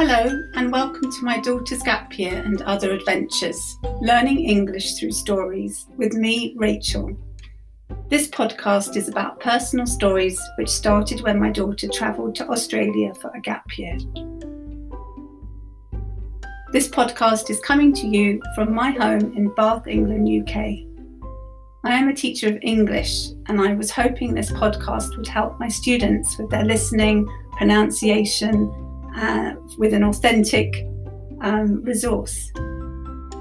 Hello, and welcome to my daughter's gap year and other adventures, learning English through stories with me, Rachel. This podcast is about personal stories which started when my daughter travelled to Australia for a gap year. This podcast is coming to you from my home in Bath, England, UK. I am a teacher of English, and I was hoping this podcast would help my students with their listening, pronunciation, uh, with an authentic um, resource.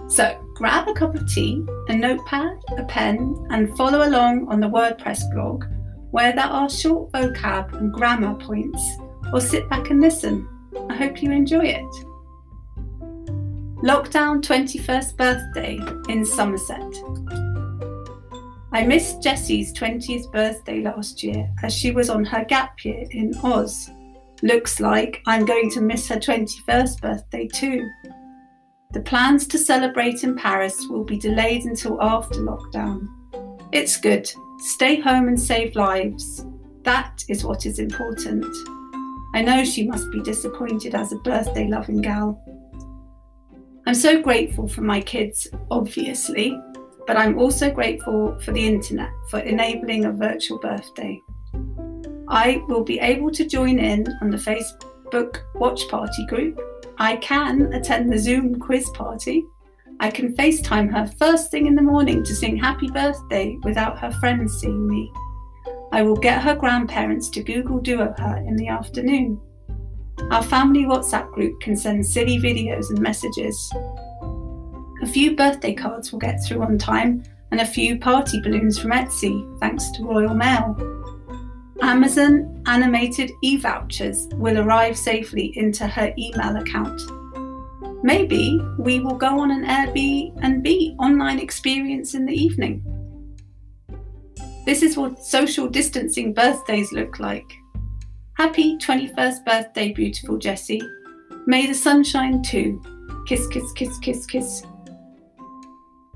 So grab a cup of tea, a notepad, a pen, and follow along on the WordPress blog where there are short vocab and grammar points, or sit back and listen. I hope you enjoy it. Lockdown 21st birthday in Somerset. I missed Jessie's 20th birthday last year as she was on her gap year in Oz Looks like I'm going to miss her 21st birthday too. The plans to celebrate in Paris will be delayed until after lockdown. It's good. Stay home and save lives. That is what is important. I know she must be disappointed as a birthday loving gal. I'm so grateful for my kids, obviously, but I'm also grateful for the internet for enabling a virtual birthday. I will be able to join in on the Facebook watch party group. I can attend the Zoom quiz party. I can FaceTime her first thing in the morning to sing happy birthday without her friends seeing me. I will get her grandparents to Google Duo her in the afternoon. Our family WhatsApp group can send silly videos and messages. A few birthday cards will get through on time, and a few party balloons from Etsy, thanks to Royal Mail. Amazon animated e vouchers will arrive safely into her email account. Maybe we will go on an Airbnb online experience in the evening. This is what social distancing birthdays look like. Happy 21st birthday, beautiful Jessie. May the sunshine too. Kiss, kiss, kiss, kiss, kiss.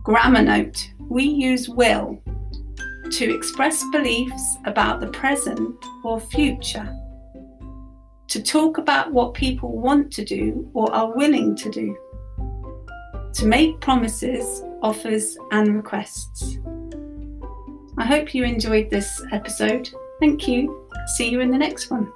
Grammar note we use will to express beliefs about the present or future, to talk about what people want to do or are willing to do, to make promises, offers, and requests. I hope you enjoyed this episode. Thank you. See you in the next one.